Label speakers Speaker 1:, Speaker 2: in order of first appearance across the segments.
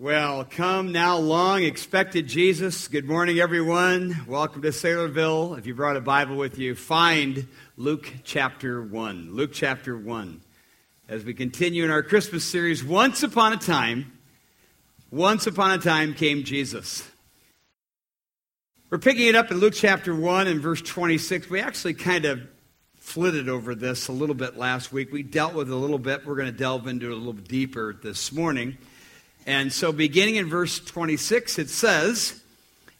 Speaker 1: Well, come now, long expected Jesus. Good morning, everyone. Welcome to Saylorville. If you brought a Bible with you, find Luke chapter 1. Luke chapter 1. As we continue in our Christmas series, Once Upon a Time, once upon a time came Jesus. We're picking it up in Luke chapter 1 and verse 26. We actually kind of flitted over this a little bit last week. We dealt with it a little bit. We're going to delve into it a little deeper this morning. And so, beginning in verse 26, it says,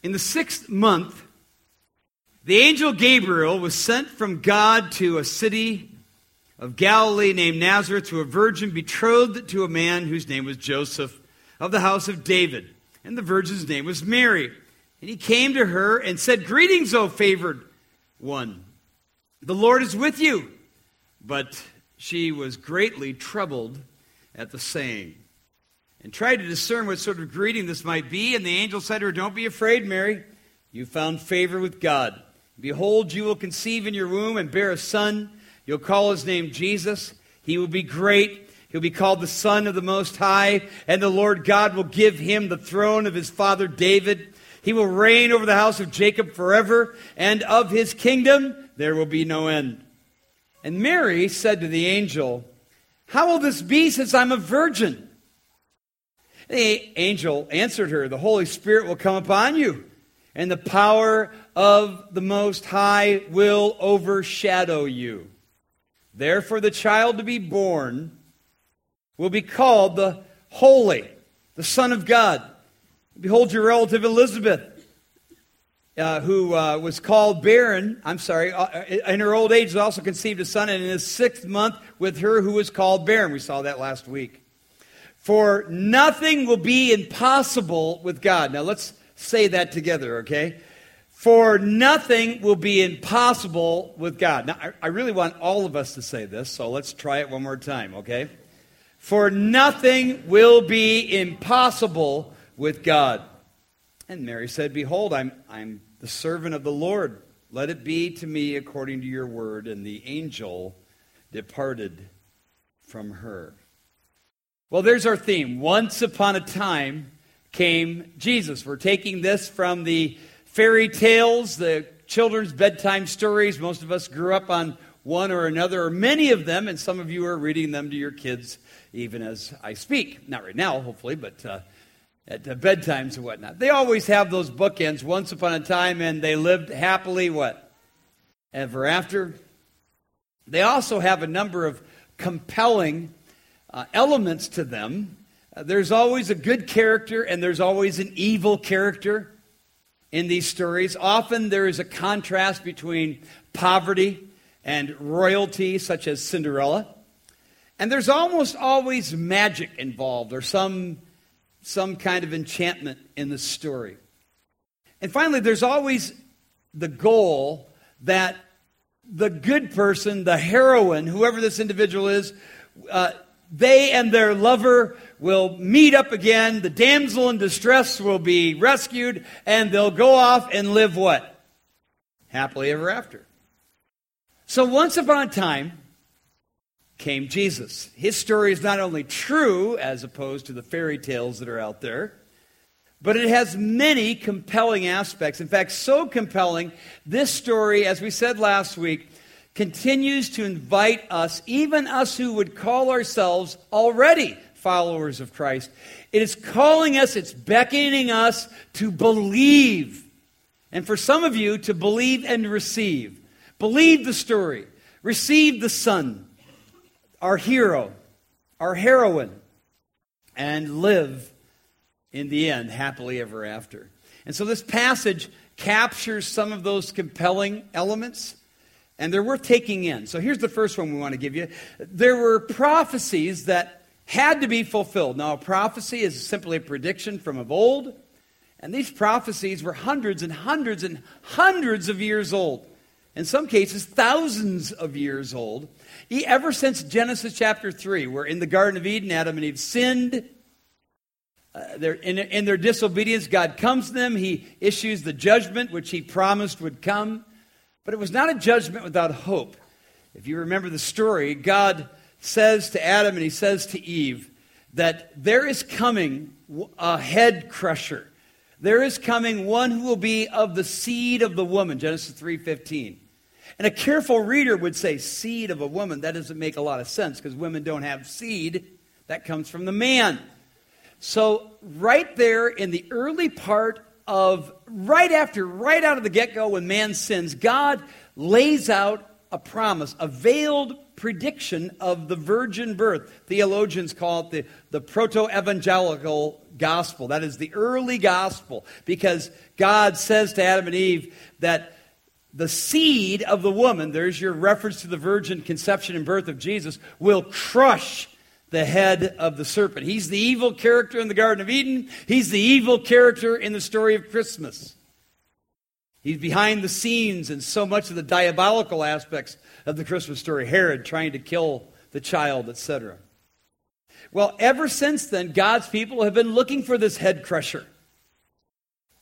Speaker 1: In the sixth month, the angel Gabriel was sent from God to a city of Galilee named Nazareth to a virgin betrothed to a man whose name was Joseph of the house of David. And the virgin's name was Mary. And he came to her and said, Greetings, O favored one. The Lord is with you. But she was greatly troubled at the saying and tried to discern what sort of greeting this might be. And the angel said to her, Don't be afraid, Mary. You found favor with God. Behold, you will conceive in your womb and bear a son. You'll call his name Jesus. He will be great. He'll be called the Son of the Most High. And the Lord God will give him the throne of his father David. He will reign over the house of Jacob forever, and of his kingdom there will be no end. And Mary said to the angel, How will this be since I'm a virgin? The angel answered her, The Holy Spirit will come upon you, and the power of the Most High will overshadow you. Therefore, the child to be born will be called the Holy, the Son of God. Behold, your relative Elizabeth, uh, who uh, was called barren, I'm sorry, uh, in her old age, also conceived a son, and in his sixth month with her who was called barren. We saw that last week. For nothing will be impossible with God. Now let's say that together, okay? For nothing will be impossible with God. Now, I, I really want all of us to say this, so let's try it one more time, okay? For nothing will be impossible with God. And Mary said, Behold, I'm, I'm the servant of the Lord. Let it be to me according to your word. And the angel departed from her. Well, there's our theme. Once upon a time came Jesus. We're taking this from the fairy tales, the children's bedtime stories. Most of us grew up on one or another, or many of them, and some of you are reading them to your kids even as I speak. Not right now, hopefully, but uh, at uh, bedtimes and whatnot. They always have those bookends. Once upon a time, and they lived happily, what? Ever after. They also have a number of compelling uh, elements to them. Uh, there's always a good character and there's always an evil character in these stories. Often there is a contrast between poverty and royalty, such as Cinderella. And there's almost always magic involved or some, some kind of enchantment in the story. And finally, there's always the goal that the good person, the heroine, whoever this individual is, uh, they and their lover will meet up again. The damsel in distress will be rescued, and they'll go off and live what? Happily ever after. So once upon a time came Jesus. His story is not only true, as opposed to the fairy tales that are out there, but it has many compelling aspects. In fact, so compelling, this story, as we said last week, continues to invite us, even us who would call ourselves already followers of Christ. It is calling us, it's beckoning us to believe. And for some of you, to believe and receive. Believe the story, receive the Son, our hero, our heroine, and live in the end happily ever after. And so this passage captures some of those compelling elements and they're worth taking in. So here's the first one we want to give you. There were prophecies that had to be fulfilled. Now, a prophecy is simply a prediction from of old, and these prophecies were hundreds and hundreds and hundreds of years old. In some cases, thousands of years old. Ever since Genesis chapter 3, where in the Garden of Eden, Adam and Eve sinned. Uh, in, in their disobedience, God comes to them. He issues the judgment which He promised would come. But it was not a judgment without hope. If you remember the story, God says to Adam and he says to Eve that there is coming a head crusher. There is coming one who will be of the seed of the woman, Genesis 3:15. And a careful reader would say seed of a woman. That doesn't make a lot of sense because women don't have seed. That comes from the man. So, right there in the early part of, right after, right out of the get go, when man sins, God lays out a promise, a veiled prediction of the virgin birth. Theologians call it the, the proto evangelical gospel. That is the early gospel because God says to Adam and Eve that the seed of the woman, there's your reference to the virgin conception and birth of Jesus, will crush the head of the serpent. He's the evil character in the Garden of Eden, he's the evil character in the story of Christmas. He's behind the scenes in so much of the diabolical aspects of the Christmas story Herod trying to kill the child, etc. Well, ever since then, God's people have been looking for this head crusher.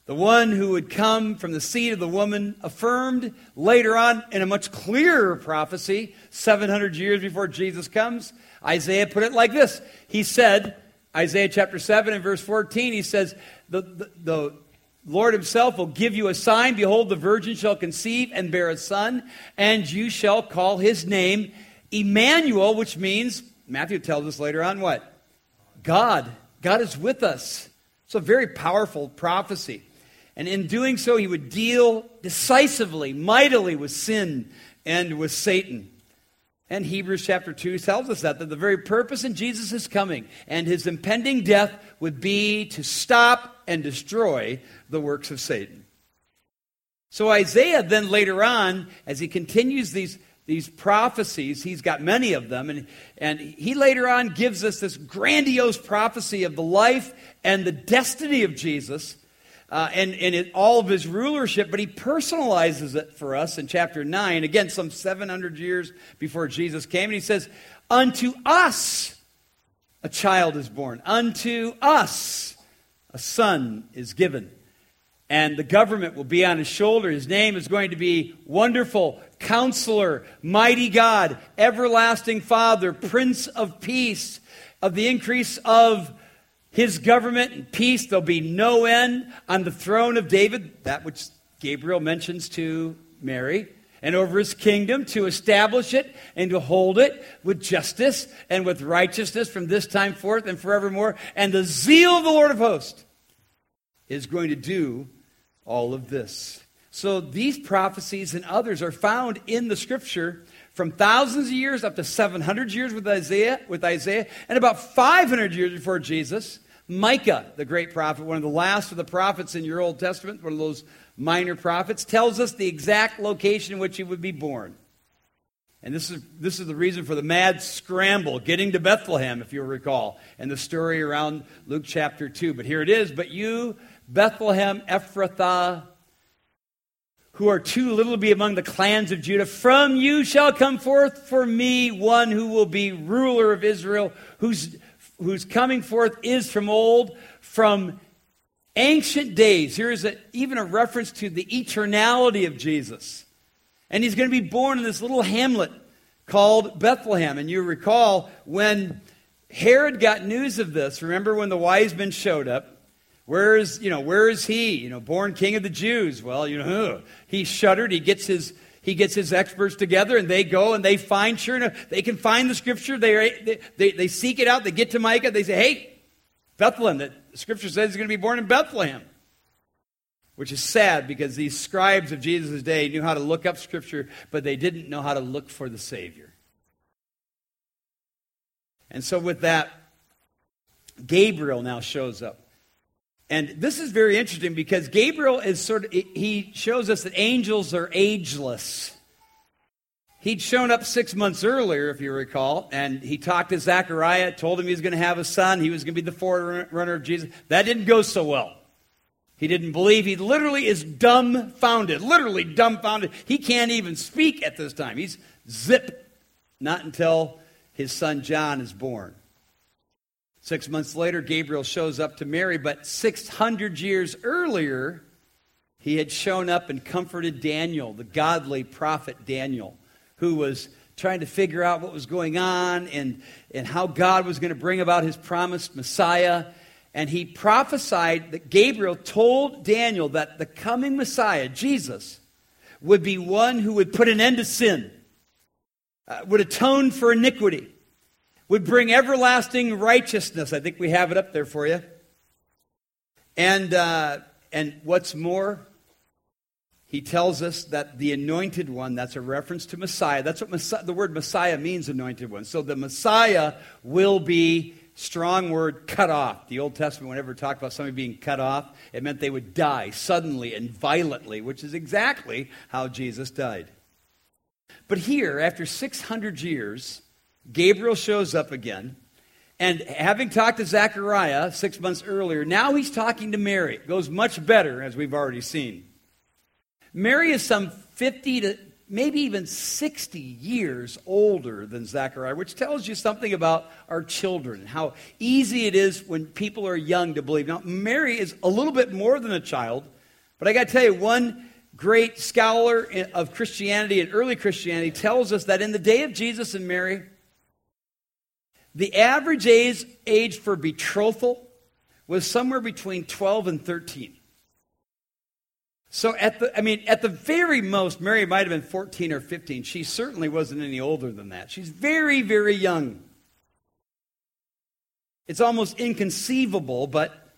Speaker 1: The one who would come from the seed of the woman, affirmed later on in a much clearer prophecy, 700 years before Jesus comes. Isaiah put it like this He said, Isaiah chapter 7 and verse 14, he says, the, the, the Lord himself will give you a sign. Behold, the virgin shall conceive and bear a son, and you shall call his name Emmanuel, which means, Matthew tells us later on what? God. God is with us. It's a very powerful prophecy. And in doing so, he would deal decisively, mightily with sin and with Satan. And Hebrews chapter 2 tells us that, that the very purpose in Jesus' coming and his impending death would be to stop and destroy the works of Satan. So Isaiah then later on, as he continues these, these prophecies, he's got many of them, and, and he later on gives us this grandiose prophecy of the life and the destiny of Jesus uh, and, and it, all of his rulership, but he personalizes it for us in chapter 9, again, some 700 years before Jesus came. And he says, Unto us a child is born, unto us a son is given. And the government will be on his shoulder. His name is going to be Wonderful, Counselor, Mighty God, Everlasting Father, Prince of Peace. Of the increase of his government and peace, there'll be no end on the throne of David, that which Gabriel mentions to Mary, and over his kingdom to establish it and to hold it with justice and with righteousness from this time forth and forevermore. And the zeal of the Lord of hosts is going to do all of this. So these prophecies and others are found in the scripture from thousands of years up to 700 years with Isaiah, with Isaiah, and about 500 years before Jesus. Micah, the great prophet, one of the last of the prophets in your Old Testament, one of those minor prophets, tells us the exact location in which he would be born. And this is, this is the reason for the mad scramble getting to Bethlehem, if you'll recall, and the story around Luke chapter 2. But here it is. But you, Bethlehem Ephrathah, who are too little to be among the clans of Judah, from you shall come forth for me one who will be ruler of Israel, whose whose coming forth is from old, from ancient days. Here is a, even a reference to the eternality of Jesus. And he's going to be born in this little hamlet called Bethlehem. And you recall when Herod got news of this, remember when the wise men showed up? Where is, you know, where is he? You know, born king of the Jews. Well, you know, he shuddered. He gets his he gets his experts together and they go and they find, sure enough, they can find the scripture. They, they, they seek it out. They get to Micah. They say, hey, Bethlehem, the scripture says he's going to be born in Bethlehem. Which is sad because these scribes of Jesus' day knew how to look up scripture, but they didn't know how to look for the Savior. And so, with that, Gabriel now shows up. And this is very interesting because Gabriel is sort of, he shows us that angels are ageless. He'd shown up six months earlier, if you recall, and he talked to Zechariah, told him he was going to have a son, he was going to be the forerunner of Jesus. That didn't go so well. He didn't believe. He literally is dumbfounded, literally dumbfounded. He can't even speak at this time. He's zip, not until his son John is born. Six months later, Gabriel shows up to Mary, but 600 years earlier, he had shown up and comforted Daniel, the godly prophet Daniel, who was trying to figure out what was going on and, and how God was going to bring about his promised Messiah. And he prophesied that Gabriel told Daniel that the coming Messiah, Jesus, would be one who would put an end to sin, uh, would atone for iniquity, would bring everlasting righteousness. I think we have it up there for you. And, uh, and what's more, he tells us that the anointed one, that's a reference to Messiah. That's what Messiah, the word Messiah means, anointed one. So the Messiah will be, strong word, cut off. The Old Testament, whenever it talked about somebody being cut off, it meant they would die suddenly and violently, which is exactly how Jesus died. But here, after 600 years, Gabriel shows up again. And having talked to Zechariah six months earlier, now he's talking to Mary. It goes much better, as we've already seen. Mary is some 50 to maybe even 60 years older than Zechariah, which tells you something about our children, how easy it is when people are young to believe. Now, Mary is a little bit more than a child, but I got to tell you, one great scholar of Christianity and early Christianity tells us that in the day of Jesus and Mary, the average age, age for betrothal was somewhere between 12 and 13. So at the I mean at the very most Mary might have been 14 or 15. She certainly wasn't any older than that. She's very very young. It's almost inconceivable, but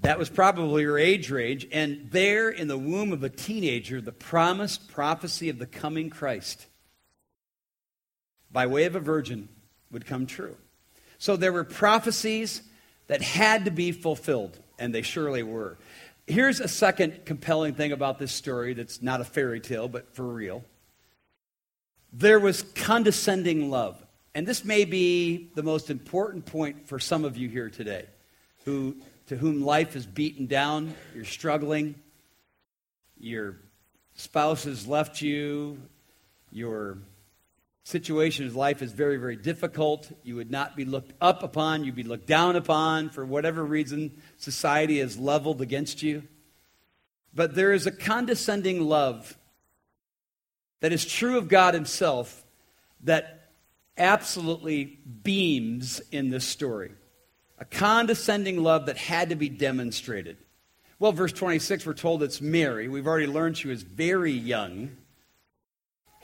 Speaker 1: that was probably her age range and there in the womb of a teenager the promised prophecy of the coming Christ by way of a virgin would come true. So there were prophecies that had to be fulfilled and they surely were. Here's a second compelling thing about this story that's not a fairy tale, but for real. There was condescending love. And this may be the most important point for some of you here today, who, to whom life is beaten down, you're struggling, your spouse has left you, your situation in life is very, very difficult. You would not be looked up upon, you'd be looked down upon for whatever reason society has leveled against you. But there is a condescending love that is true of God Himself that absolutely beams in this story. A condescending love that had to be demonstrated. Well, verse 26, we're told it's Mary. We've already learned she was very young.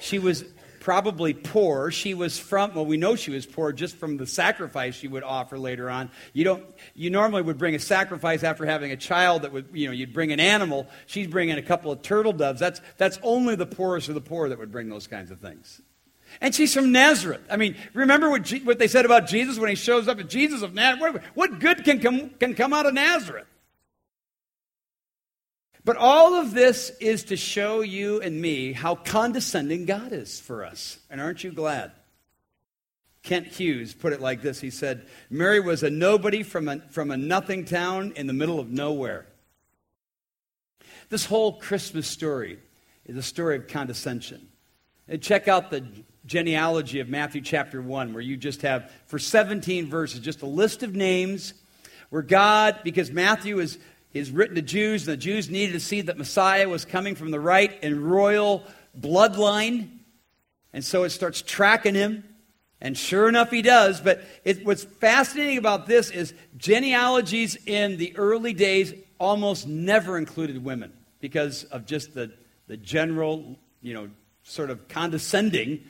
Speaker 1: She was probably poor. She was from, well, we know she was poor just from the sacrifice she would offer later on. You don't, you normally would bring a sacrifice after having a child that would, you know, you'd bring an animal. She's bringing a couple of turtle doves. That's, that's only the poorest of the poor that would bring those kinds of things. And she's from Nazareth. I mean, remember what, G, what they said about Jesus when he shows up at Jesus of Nazareth? What, what good can come, can come out of Nazareth? But all of this is to show you and me how condescending God is for us. And aren't you glad? Kent Hughes put it like this He said, Mary was a nobody from a, from a nothing town in the middle of nowhere. This whole Christmas story is a story of condescension. And check out the genealogy of Matthew chapter 1, where you just have, for 17 verses, just a list of names where God, because Matthew is is written to Jews, and the Jews needed to see that Messiah was coming from the right and royal bloodline. And so it starts tracking him. And sure enough, he does. But it, what's fascinating about this is genealogies in the early days almost never included women because of just the, the general, you know, sort of condescending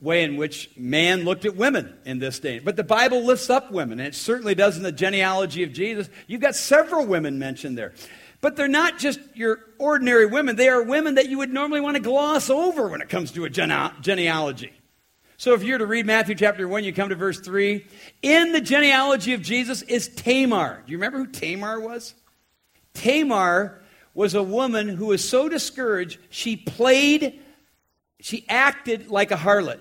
Speaker 1: way in which man looked at women in this day. But the Bible lifts up women, and it certainly does in the genealogy of Jesus. You've got several women mentioned there. But they're not just your ordinary women, they are women that you would normally want to gloss over when it comes to a gene- genealogy. So if you're to read Matthew chapter 1, you come to verse 3. In the genealogy of Jesus is Tamar. Do you remember who Tamar was? Tamar was a woman who was so discouraged, she played she acted like a harlot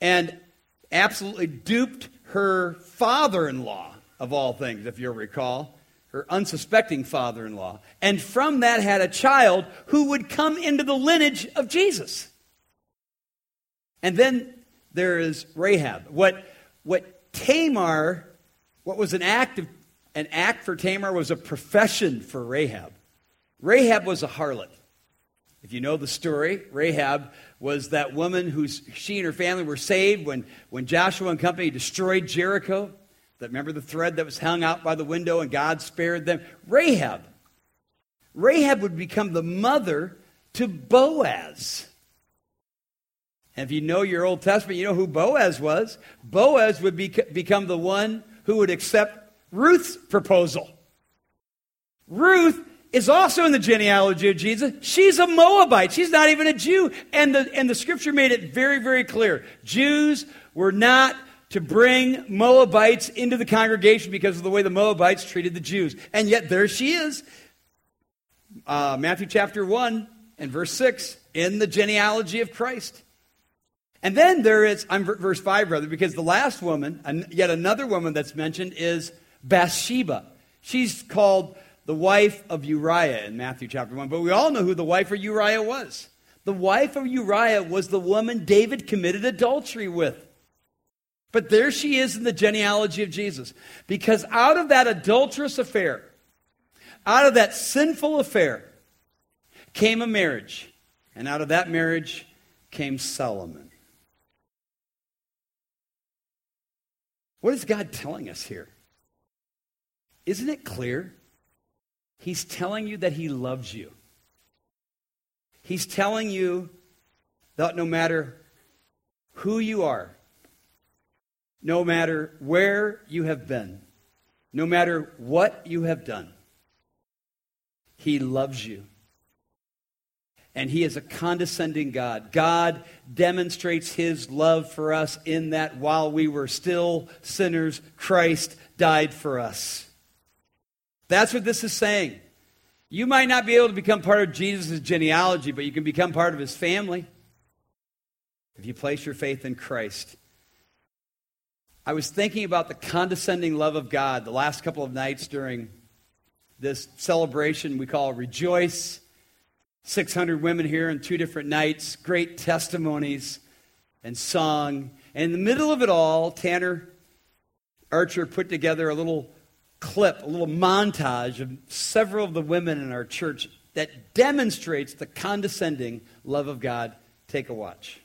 Speaker 1: and absolutely duped her father in law, of all things, if you'll recall, her unsuspecting father in law. And from that had a child who would come into the lineage of Jesus. And then there is Rahab. What, what Tamar, what was an act of, an act for Tamar was a profession for Rahab. Rahab was a harlot. If you know the story, Rahab was that woman who she and her family were saved when, when Joshua and company destroyed Jericho. That remember the thread that was hung out by the window and God spared them? Rahab. Rahab would become the mother to Boaz. And if you know your Old Testament, you know who Boaz was. Boaz would be, become the one who would accept Ruth's proposal. Ruth is also in the genealogy of Jesus. She's a Moabite. She's not even a Jew. And the, and the scripture made it very, very clear. Jews were not to bring Moabites into the congregation because of the way the Moabites treated the Jews. And yet there she is. Uh, Matthew chapter 1 and verse 6 in the genealogy of Christ. And then there is, I'm verse 5 rather, because the last woman, yet another woman that's mentioned is Bathsheba. She's called the wife of Uriah in Matthew chapter 1. But we all know who the wife of Uriah was. The wife of Uriah was the woman David committed adultery with. But there she is in the genealogy of Jesus. Because out of that adulterous affair, out of that sinful affair, came a marriage. And out of that marriage came Solomon. What is God telling us here? Isn't it clear? He's telling you that He loves you. He's telling you that no matter who you are, no matter where you have been, no matter what you have done, He loves you. And He is a condescending God. God demonstrates His love for us in that while we were still sinners, Christ died for us. That's what this is saying. You might not be able to become part of Jesus' genealogy, but you can become part of his family if you place your faith in Christ. I was thinking about the condescending love of God the last couple of nights during this celebration we call Rejoice. 600 women here in two different nights, great testimonies and song. And in the middle of it all, Tanner Archer put together a little clip, a little montage of several of the women in our church that demonstrates the condescending love of God. Take a watch.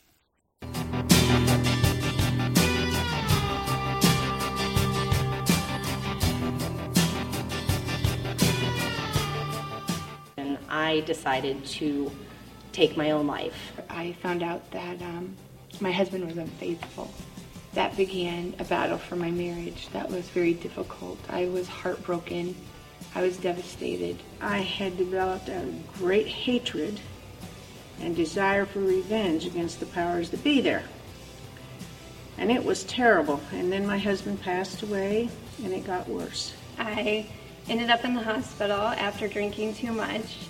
Speaker 2: And I decided to take my own life.
Speaker 3: I found out that um, my husband was unfaithful that began a battle for my marriage that was very difficult. I was heartbroken. I was devastated.
Speaker 4: I had developed a great hatred and desire for revenge against the powers that be there. And it was terrible. And then my husband passed away, and it got worse.
Speaker 5: I ended up in the hospital after drinking too much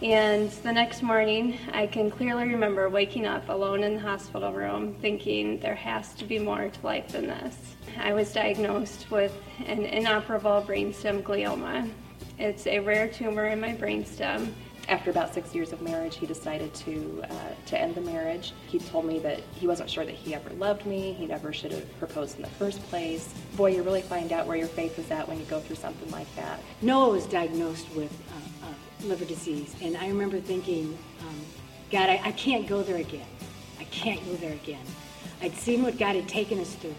Speaker 5: and the next morning, I can clearly remember waking up alone in the hospital room thinking there has to be more to life than this. I was diagnosed with an inoperable brainstem glioma. It's a rare tumor in my brainstem.
Speaker 2: After about six years of marriage, he decided to uh, to end the marriage. He told me that he wasn't sure that he ever loved me. He never should have proposed in the first place. Boy, you really find out where your faith is at when you go through something like that.
Speaker 6: Noah was diagnosed with liver disease. And I remember thinking, um, God, I, I can't go there again. I can't go there again. I'd seen what God had taken us through,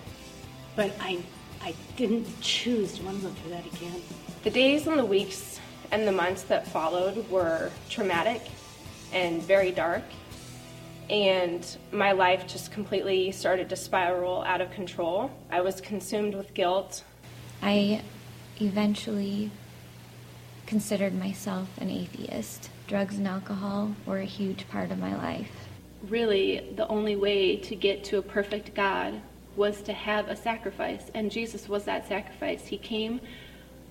Speaker 6: but I, I didn't choose to want to go through that again.
Speaker 5: The days and the weeks and the months that followed were traumatic and very dark. And my life just completely started to spiral out of control. I was consumed with guilt.
Speaker 7: I eventually considered myself an atheist. Drugs and alcohol were a huge part of my life.
Speaker 5: Really, the only way to get to a perfect God was to have a sacrifice, and Jesus was that sacrifice. He came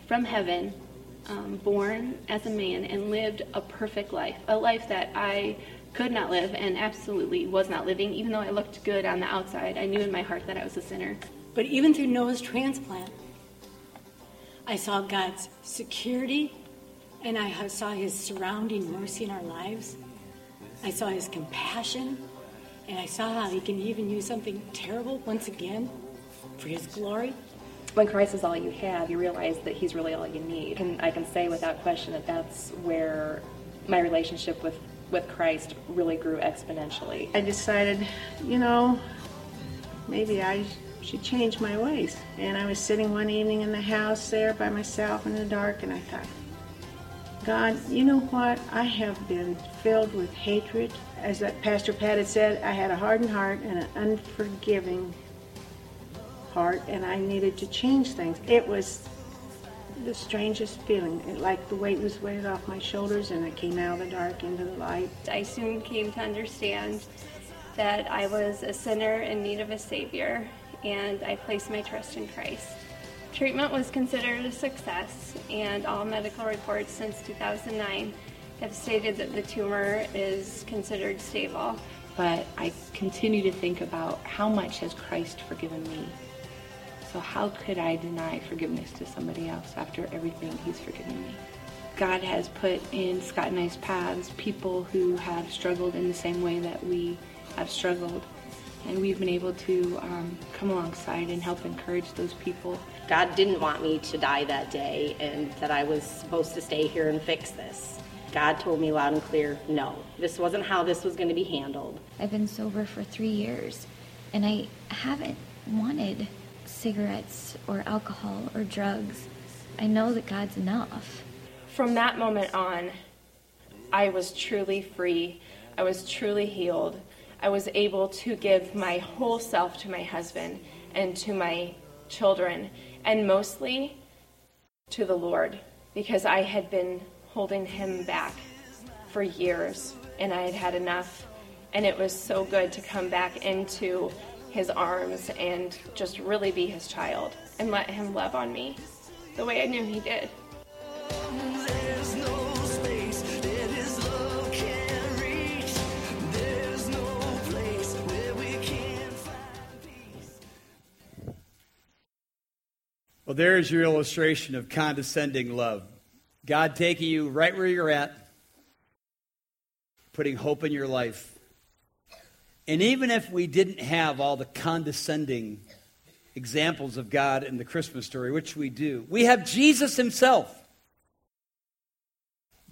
Speaker 5: from heaven, um, born as a man, and lived a perfect life, a life that I could not live and absolutely was not living, even though I looked good on the outside. I knew in my heart that I was a sinner.
Speaker 6: But even through Noah's transplant, I saw God's security and I saw his surrounding mercy in our lives. I saw his compassion. And I saw how he can even use something terrible once again for his glory.
Speaker 2: When Christ is all you have, you realize that he's really all you need. And I can say without question that that's where my relationship with with Christ really grew exponentially.
Speaker 4: I decided, you know, maybe I should change my ways. And I was sitting one evening in the house there by myself in the dark, and I thought, God, you know what? I have been filled with hatred. As Pastor Pat had said, I had a hardened heart and an unforgiving heart, and I needed to change things. It was the strangest feeling, it, like the weight was weighted off my shoulders, and I came out of the dark into the light.
Speaker 5: I soon came to understand that I was a sinner in need of a Savior, and I placed my trust in Christ. Treatment was considered a success, and all medical reports since 2009 have stated that the tumor is considered stable.
Speaker 3: But I continue to think about how much has Christ forgiven me. So how could I deny forgiveness to somebody else after everything he's forgiven me? God has put in Scott and I's paths people who have struggled in the same way that we have struggled. And we've been able to um, come alongside and help encourage those people.
Speaker 8: God didn't want me to die that day and that I was supposed to stay here and fix this. God told me loud and clear, no, this wasn't how this was going to be handled.
Speaker 7: I've been sober for three years, and I haven't wanted cigarettes or alcohol or drugs. I know that God's enough.
Speaker 2: From that moment on, I was truly free. I was truly healed. I was able to give my whole self to my husband and to my children, and mostly to the Lord, because I had been holding him back for years and I had had enough. And it was so good to come back into his arms and just really be his child and let him love on me the way I knew he did.
Speaker 1: Well, there's your illustration of condescending love. God taking you right where you're at, putting hope in your life, and even if we didn't have all the condescending examples of God in the Christmas story, which we do, we have Jesus himself.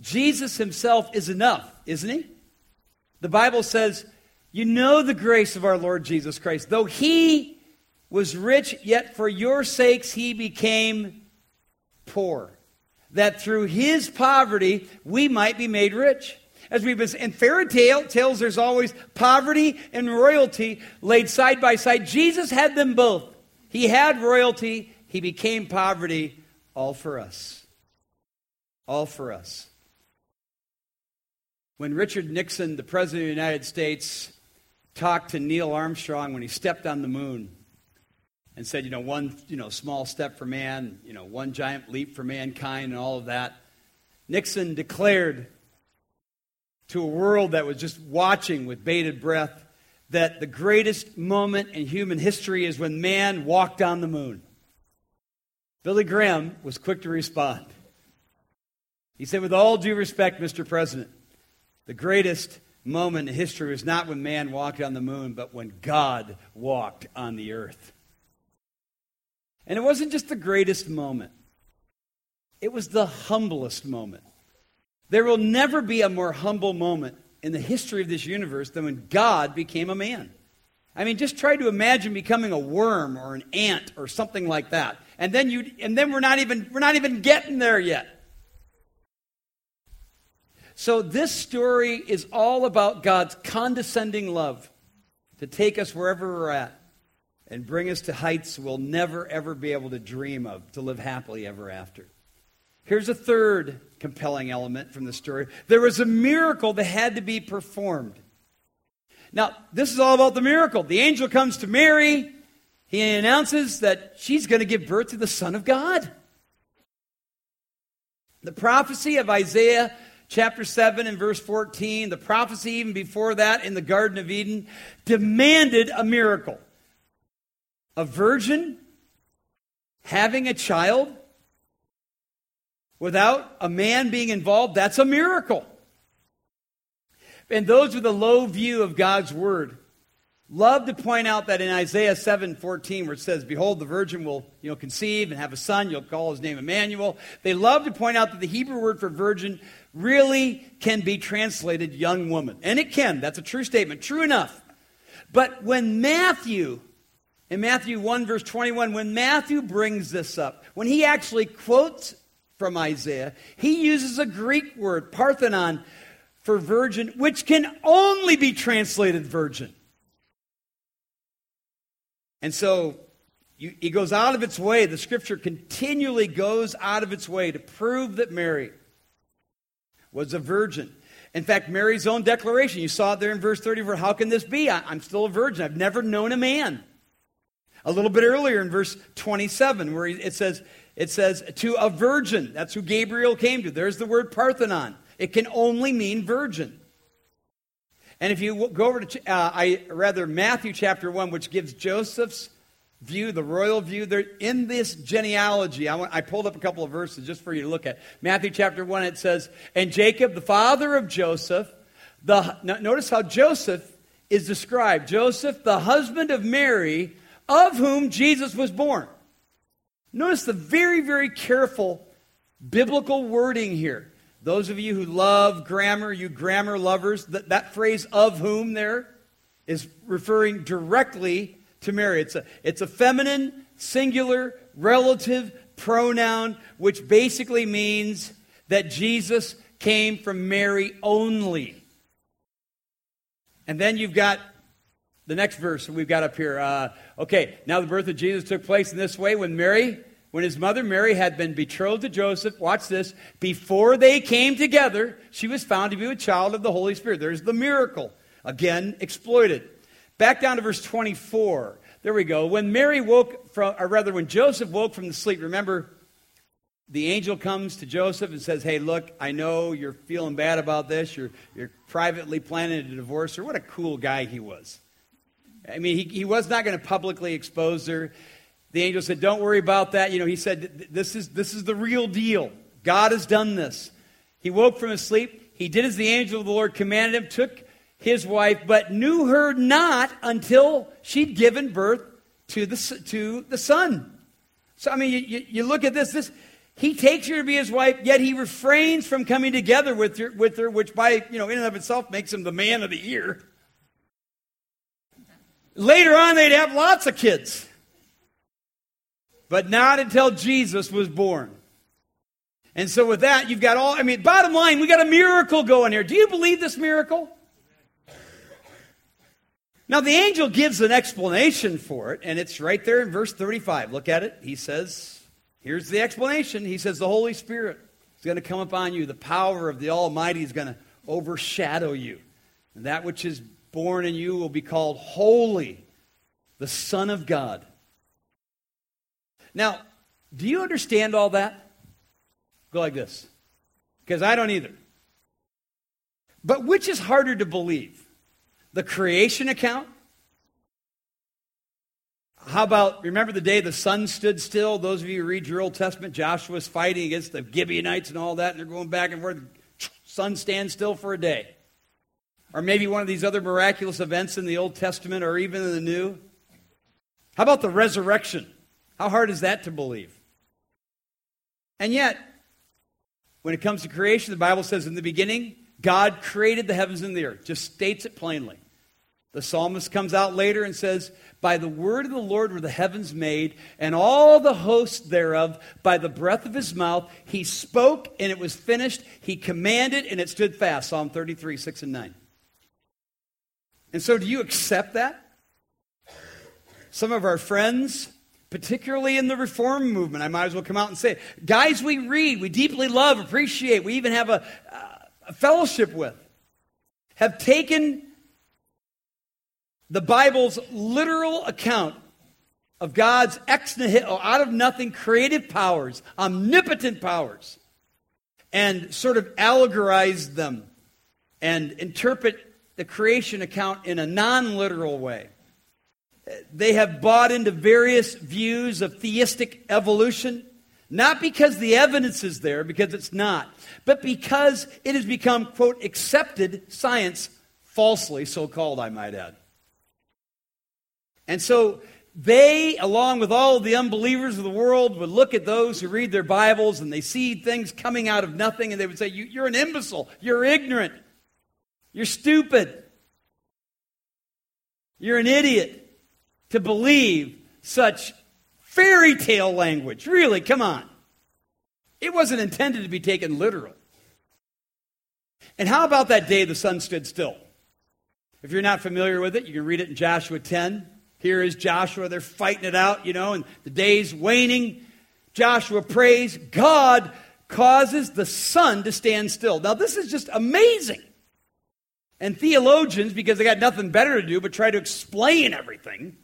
Speaker 1: Jesus himself is enough, isn't he? The Bible says, You know the grace of our Lord Jesus Christ. Though he was rich, yet for your sakes he became poor, that through his poverty we might be made rich. As we've been in fairy tale tales, there's always poverty and royalty laid side by side. Jesus had them both. He had royalty, he became poverty, all for us. All for us. When Richard Nixon, the President of the United States, talked to Neil Armstrong when he stepped on the moon and said, you know, one you know, small step for man, you know, one giant leap for mankind, and all of that, Nixon declared to a world that was just watching with bated breath that the greatest moment in human history is when man walked on the moon. Billy Graham was quick to respond. He said, With all due respect, Mr. President, the greatest moment in history was not when man walked on the moon, but when God walked on the earth. And it wasn't just the greatest moment, it was the humblest moment. There will never be a more humble moment in the history of this universe than when God became a man. I mean, just try to imagine becoming a worm or an ant or something like that. And then you and then we're not even we're not even getting there yet. So this story is all about God's condescending love to take us wherever we're at and bring us to heights we'll never ever be able to dream of to live happily ever after. Here's a third compelling element from the story there was a miracle that had to be performed. Now, this is all about the miracle. The angel comes to Mary, he announces that she's going to give birth to the Son of God. The prophecy of Isaiah chapter 7 and verse 14, the prophecy even before that in the Garden of Eden, demanded a miracle. A virgin having a child without a man being involved, that's a miracle. And those with a low view of God's word love to point out that in Isaiah 7:14 where it says behold the virgin will you know conceive and have a son. You'll call his name Emmanuel. They love to point out that the Hebrew word for virgin really can be translated young woman. And it can. That's a true statement. True enough. But when Matthew in Matthew 1 verse 21 when Matthew brings this up when he actually quotes from Isaiah he uses a Greek word parthenon for virgin which can only be translated virgin and so you, he goes out of its way, the scripture continually goes out of its way to prove that Mary was a virgin. In fact, Mary's own declaration, you saw it there in verse 34 how can this be? I, I'm still a virgin. I've never known a man. A little bit earlier in verse 27, where it says, it says, to a virgin. That's who Gabriel came to. There's the word Parthenon. It can only mean virgin. And if you go over to, uh, I rather Matthew chapter one, which gives Joseph's view, the royal view, there in this genealogy. I, want, I pulled up a couple of verses just for you to look at. Matthew chapter one, it says, "And Jacob, the father of Joseph, the notice how Joseph is described. Joseph, the husband of Mary, of whom Jesus was born." Notice the very, very careful biblical wording here. Those of you who love grammar, you grammar lovers, that, that phrase of whom there is referring directly to Mary. It's a, it's a feminine, singular, relative pronoun, which basically means that Jesus came from Mary only. And then you've got the next verse we've got up here. Uh, okay, now the birth of Jesus took place in this way when Mary when his mother Mary had been betrothed to Joseph, watch this, before they came together, she was found to be a child of the Holy Spirit. There's the miracle, again exploited. Back down to verse 24. There we go. When Mary woke from, or rather, when Joseph woke from the sleep, remember, the angel comes to Joseph and says, Hey, look, I know you're feeling bad about this. You're, you're privately planning a divorce Or What a cool guy he was. I mean, he, he was not going to publicly expose her. The angel said, Don't worry about that. You know, he said, This is, this is the real deal. God has done this. He woke from his sleep. He did as the angel of the Lord commanded him, took his wife, but knew her not until she'd given birth to the, to the son. So, I mean, you, you, look at this, this. He takes her to be his wife, yet he refrains from coming together with her, with her, which by, you know, in and of itself makes him the man of the year. Later on, they'd have lots of kids but not until Jesus was born. And so, with that, you've got all, I mean, bottom line, we got a miracle going here. Do you believe this miracle? Now, the angel gives an explanation for it, and it's right there in verse 35. Look at it. He says, Here's the explanation. He says, The Holy Spirit is going to come upon you. The power of the Almighty is going to overshadow you. And that which is born in you will be called holy, the Son of God. Now, do you understand all that? Go like this. Because I don't either. But which is harder to believe? The creation account? How about, remember the day the sun stood still? Those of you who read your Old Testament, Joshua's fighting against the Gibeonites and all that, and they're going back and forth. Sun stands still for a day. Or maybe one of these other miraculous events in the Old Testament or even in the New. How about the resurrection? How hard is that to believe? And yet, when it comes to creation, the Bible says in the beginning, God created the heavens and the earth, just states it plainly. The psalmist comes out later and says, By the word of the Lord were the heavens made, and all the hosts thereof, by the breath of his mouth, he spoke and it was finished. He commanded and it stood fast. Psalm 33, 6 and 9. And so, do you accept that? Some of our friends particularly in the reform movement. I might as well come out and say, guys we read, we deeply love, appreciate, we even have a, a fellowship with, have taken the Bible's literal account of God's ex nihilo, out of nothing creative powers, omnipotent powers, and sort of allegorize them and interpret the creation account in a non literal way. They have bought into various views of theistic evolution, not because the evidence is there, because it's not, but because it has become, quote, accepted science, falsely so called, I might add. And so they, along with all the unbelievers of the world, would look at those who read their Bibles and they see things coming out of nothing and they would say, you, are an imbecile. You're ignorant. You're stupid. You're an idiot to believe such fairy tale language. Really, come on. It wasn't intended to be taken literal. And how about that day the sun stood still? If you're not familiar with it, you can read it in Joshua 10. Here is Joshua. They're fighting it out, you know, and the day's waning. Joshua prays. God causes the sun to stand still. Now, this is just amazing. And theologians, because they got nothing better to do but try to explain everything,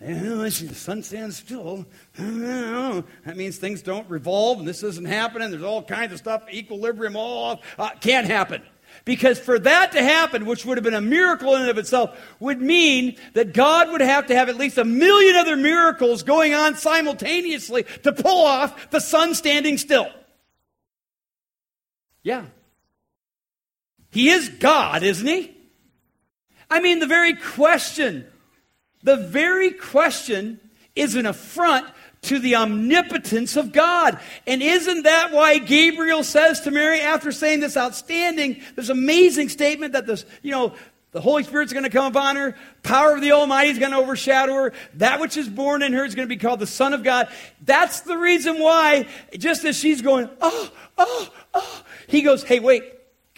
Speaker 1: the sun stands still. That means things don't revolve and this isn't happening. There's all kinds of stuff, equilibrium, all uh, can't happen. Because for that to happen, which would have been a miracle in and of itself, would mean that God would have to have at least a million other miracles going on simultaneously to pull off the sun standing still. Yeah. He is God, isn't he? I mean, the very question, the very question is an affront to the omnipotence of God. And isn't that why Gabriel says to Mary, after saying this outstanding, this amazing statement that this, you know, the Holy Spirit's going to come upon her. Power of the Almighty is going to overshadow her. That which is born in her is going to be called the Son of God. That's the reason why, just as she's going, oh, oh, oh, he goes, hey, wait,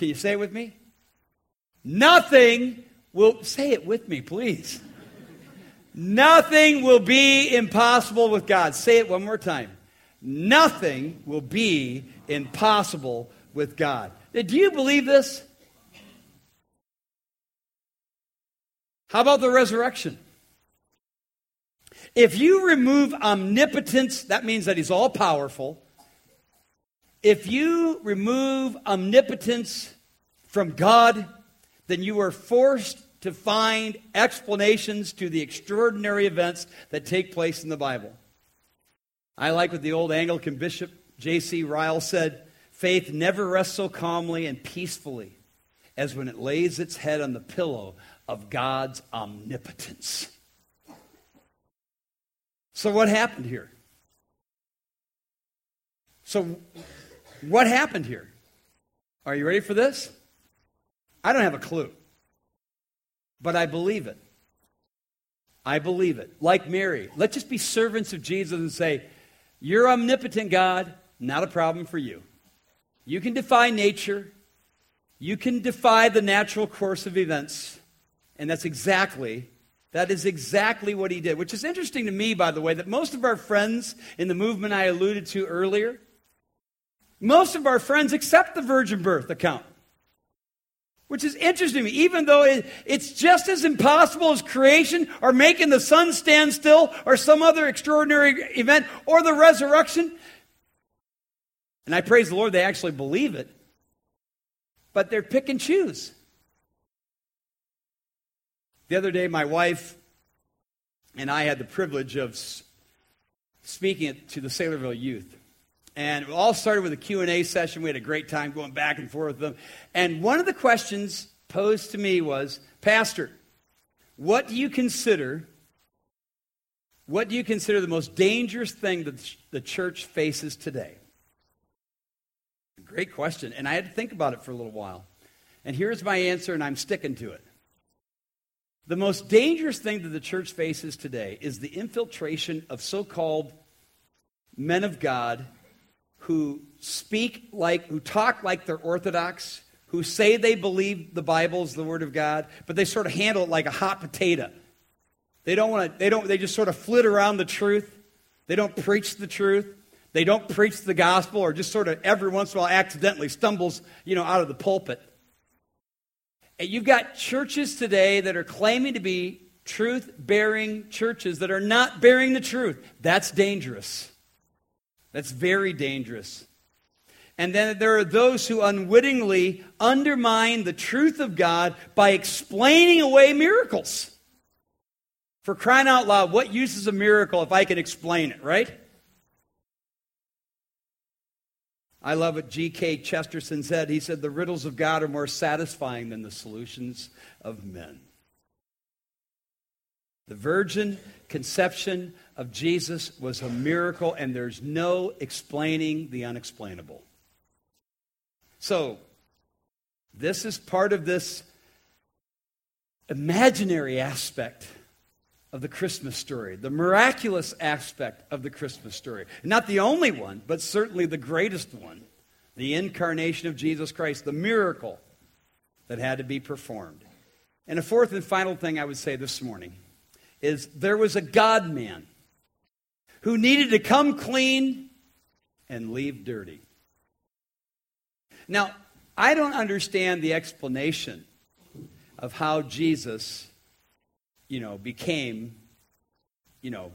Speaker 1: can you say it with me? Nothing will, say it with me, please. Nothing will be impossible with God. Say it one more time. Nothing will be impossible with God. Do you believe this? How about the resurrection? If you remove omnipotence, that means that he's all powerful. If you remove omnipotence from God, then you are forced to find explanations to the extraordinary events that take place in the Bible. I like what the old Anglican bishop J.C. Ryle said faith never rests so calmly and peacefully as when it lays its head on the pillow of God's omnipotence. So, what happened here? So, what happened here? Are you ready for this? I don't have a clue. But I believe it. I believe it. Like Mary. Let's just be servants of Jesus and say, You're omnipotent, God. Not a problem for you. You can defy nature. You can defy the natural course of events. And that's exactly, that is exactly what he did. Which is interesting to me, by the way, that most of our friends in the movement I alluded to earlier, most of our friends accept the virgin birth account which is interesting to me, even though it, it's just as impossible as creation or making the sun stand still or some other extraordinary event or the resurrection. And I praise the Lord, they actually believe it. But they're pick and choose. The other day, my wife and I had the privilege of speaking to the Saylorville youth. And it all started with a Q&A session. We had a great time going back and forth with them. And one of the questions posed to me was, Pastor, what do you consider what do you consider the most dangerous thing that the church faces today? Great question. And I had to think about it for a little while. And here's my answer, and I'm sticking to it. The most dangerous thing that the church faces today is the infiltration of so called men of God who speak like, who talk like they're Orthodox, who say they believe the Bible is the Word of God, but they sort of handle it like a hot potato. They don't want to, they don't, they just sort of flit around the truth. They don't preach the truth. They don't preach the gospel or just sort of every once in a while accidentally stumbles, you know, out of the pulpit. And you've got churches today that are claiming to be truth bearing churches that are not bearing the truth. That's dangerous. That's very dangerous. And then there are those who unwittingly undermine the truth of God by explaining away miracles. For crying out loud, what use is a miracle if I can explain it, right? I love what G.K. Chesterton said. He said, The riddles of God are more satisfying than the solutions of men. The virgin conception of Jesus was a miracle, and there's no explaining the unexplainable. So, this is part of this imaginary aspect of the Christmas story, the miraculous aspect of the Christmas story. Not the only one, but certainly the greatest one the incarnation of Jesus Christ, the miracle that had to be performed. And a fourth and final thing I would say this morning is there was a God man who needed to come clean and leave dirty. Now, I don't understand the explanation of how Jesus, you know, became, you know,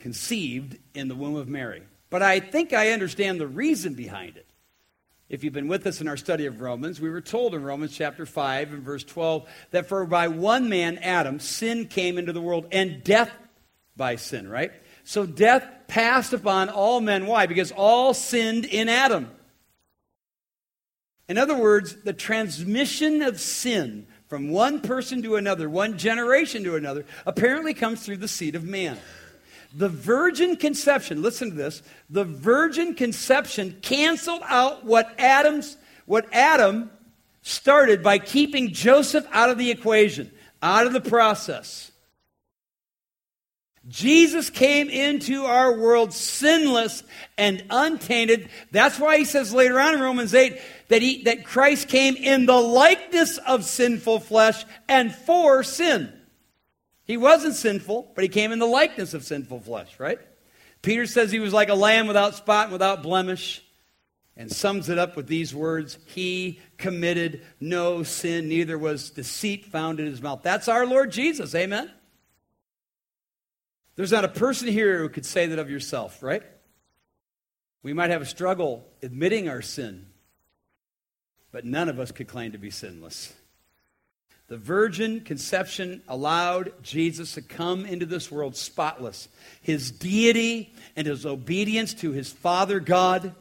Speaker 1: conceived in the womb of Mary. But I think I understand the reason behind it. If you've been with us in our study of Romans, we were told in Romans chapter 5 and verse 12 that for by one man, Adam, sin came into the world and death by sin, right? So death passed upon all men. Why? Because all sinned in Adam. In other words, the transmission of sin from one person to another, one generation to another, apparently comes through the seed of man. The virgin conception, listen to this, the virgin conception canceled out what Adam's what Adam started by keeping Joseph out of the equation, out of the process. Jesus came into our world sinless and untainted. That's why he says later on in Romans 8 that, he, that Christ came in the likeness of sinful flesh and for sin. He wasn't sinful, but he came in the likeness of sinful flesh, right? Peter says he was like a lamb without spot and without blemish, and sums it up with these words He committed no sin, neither was deceit found in his mouth. That's our Lord Jesus, amen? There's not a person here who could say that of yourself, right? We might have a struggle admitting our sin, but none of us could claim to be sinless. The virgin conception allowed Jesus to come into this world spotless. His deity and his obedience to his Father God,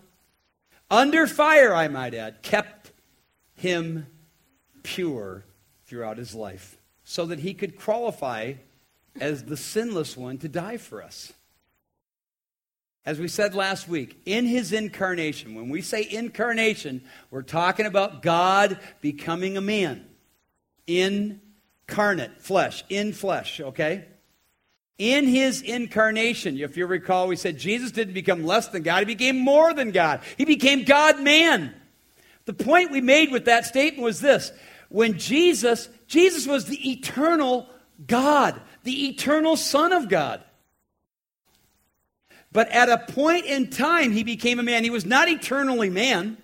Speaker 1: under fire, I might add, kept him pure throughout his life so that he could qualify as the sinless one to die for us. As we said last week, in his incarnation, when we say incarnation, we're talking about God becoming a man incarnate, flesh, in flesh, okay? In his incarnation, if you recall, we said Jesus didn't become less than God, he became more than God. He became God man. The point we made with that statement was this when Jesus, Jesus was the eternal God, the eternal Son of God. But at a point in time, he became a man. He was not eternally man.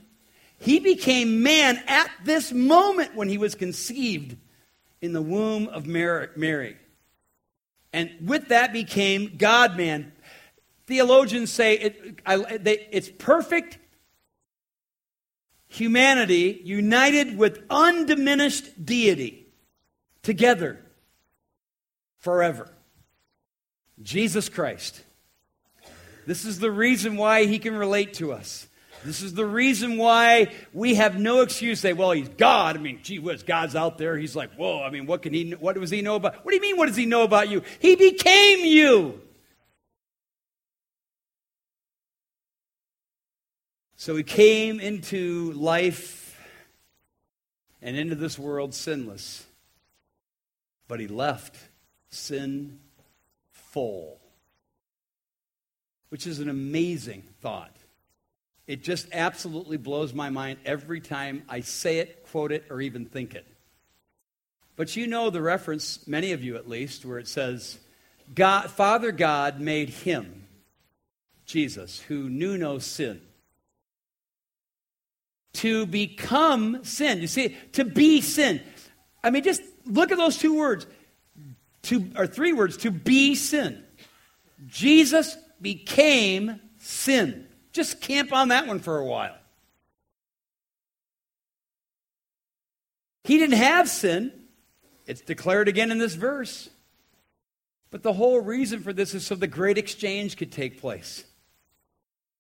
Speaker 1: He became man at this moment when he was conceived in the womb of Mary. And with that became God man. Theologians say it, I, they, it's perfect humanity united with undiminished deity together forever. Jesus Christ. This is the reason why he can relate to us. This is the reason why we have no excuse to say, well, he's God. I mean, gee whiz, God's out there. He's like, whoa, I mean, what can he, what does he know about? What do you mean, what does he know about you? He became you. So he came into life and into this world sinless, but he left sin full, which is an amazing thought. It just absolutely blows my mind every time I say it, quote it, or even think it. But you know the reference, many of you at least, where it says, God, Father God made him, Jesus, who knew no sin, to become sin. You see, to be sin. I mean, just look at those two words, to, or three words, to be sin. Jesus became sin. Just camp on that one for a while. He didn't have sin. It's declared again in this verse. But the whole reason for this is so the great exchange could take place.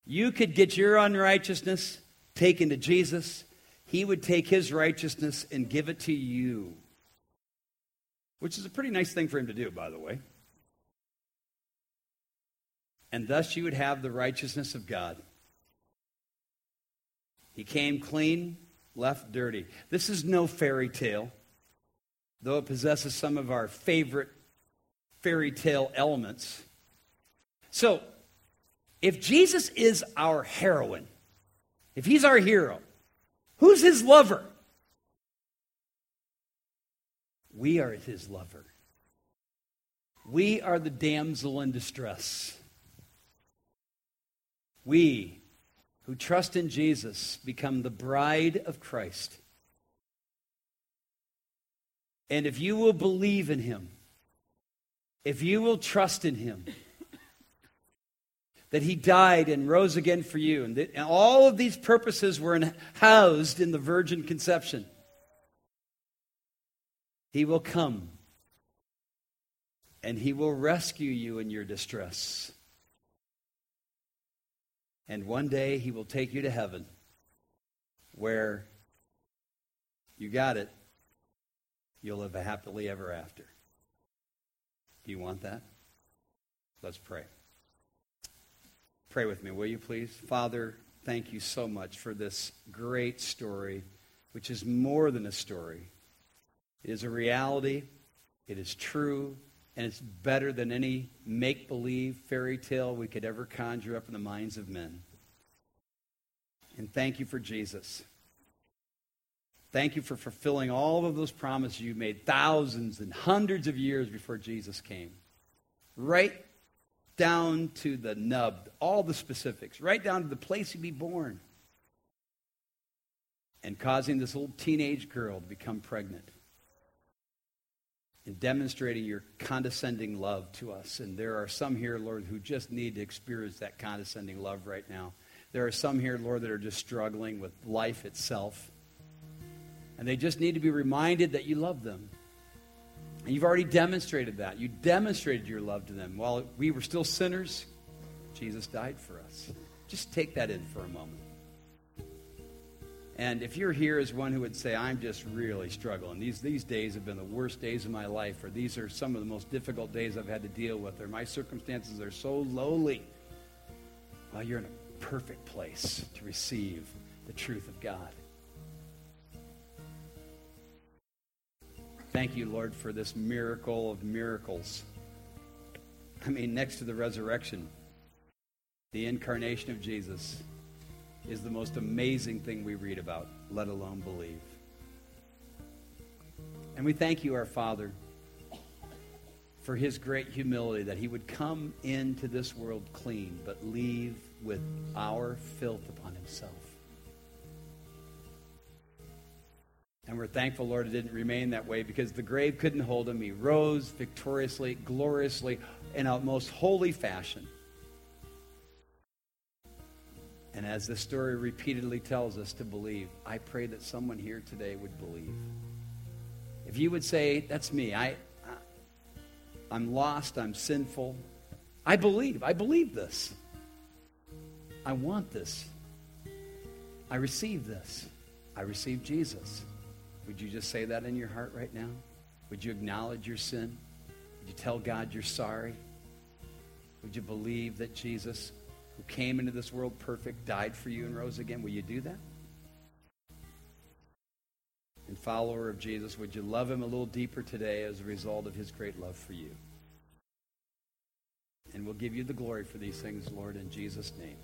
Speaker 1: You could get your unrighteousness taken to Jesus, He would take His righteousness and give it to you. Which is a pretty nice thing for Him to do, by the way. And thus you would have the righteousness of God. He came clean, left dirty. This is no fairy tale, though it possesses some of our favorite fairy tale elements. So, if Jesus is our heroine, if he's our hero, who's his lover? We are his lover. We are the damsel in distress. We who trust in Jesus become the bride of Christ. And if you will believe in him, if you will trust in him, that he died and rose again for you, and, that, and all of these purposes were in, housed in the virgin conception, he will come and he will rescue you in your distress. And one day he will take you to heaven where you got it. You'll live happily ever after. Do you want that? Let's pray. Pray with me, will you please? Father, thank you so much for this great story, which is more than a story. It is a reality, it is true, and it's better than any make believe fairy tale we could ever conjure up in the minds of men. And thank you for Jesus. Thank you for fulfilling all of those promises you made thousands and hundreds of years before Jesus came. Right down to the nub, all the specifics, right down to the place he'd be born. And causing this little teenage girl to become pregnant in demonstrating your condescending love to us. And there are some here, Lord, who just need to experience that condescending love right now. There are some here, Lord, that are just struggling with life itself. And they just need to be reminded that you love them. And you've already demonstrated that. You demonstrated your love to them. While we were still sinners, Jesus died for us. Just take that in for a moment. And if you're here as one who would say, I'm just really struggling, these, these days have been the worst days of my life, or these are some of the most difficult days I've had to deal with, or my circumstances are so lowly, well, you're in a perfect place to receive the truth of God. Thank you, Lord, for this miracle of miracles. I mean, next to the resurrection, the incarnation of Jesus is the most amazing thing we read about, let alone believe. And we thank you, our Father, for his great humility that he would come into this world clean, but leave with our filth upon himself. And we're thankful, Lord, it didn't remain that way because the grave couldn't hold him. He rose victoriously, gloriously, in a most holy fashion. And as the story repeatedly tells us to believe, I pray that someone here today would believe. If you would say, That's me, I, I, I'm lost, I'm sinful, I believe, I believe this. I want this. I receive this. I receive Jesus. Would you just say that in your heart right now? Would you acknowledge your sin? Would you tell God you're sorry? Would you believe that Jesus who came into this world perfect, died for you, and rose again. Will you do that? And follower of Jesus, would you love him a little deeper today as a result of his great love for you? And we'll give you the glory for these things, Lord, in Jesus' name.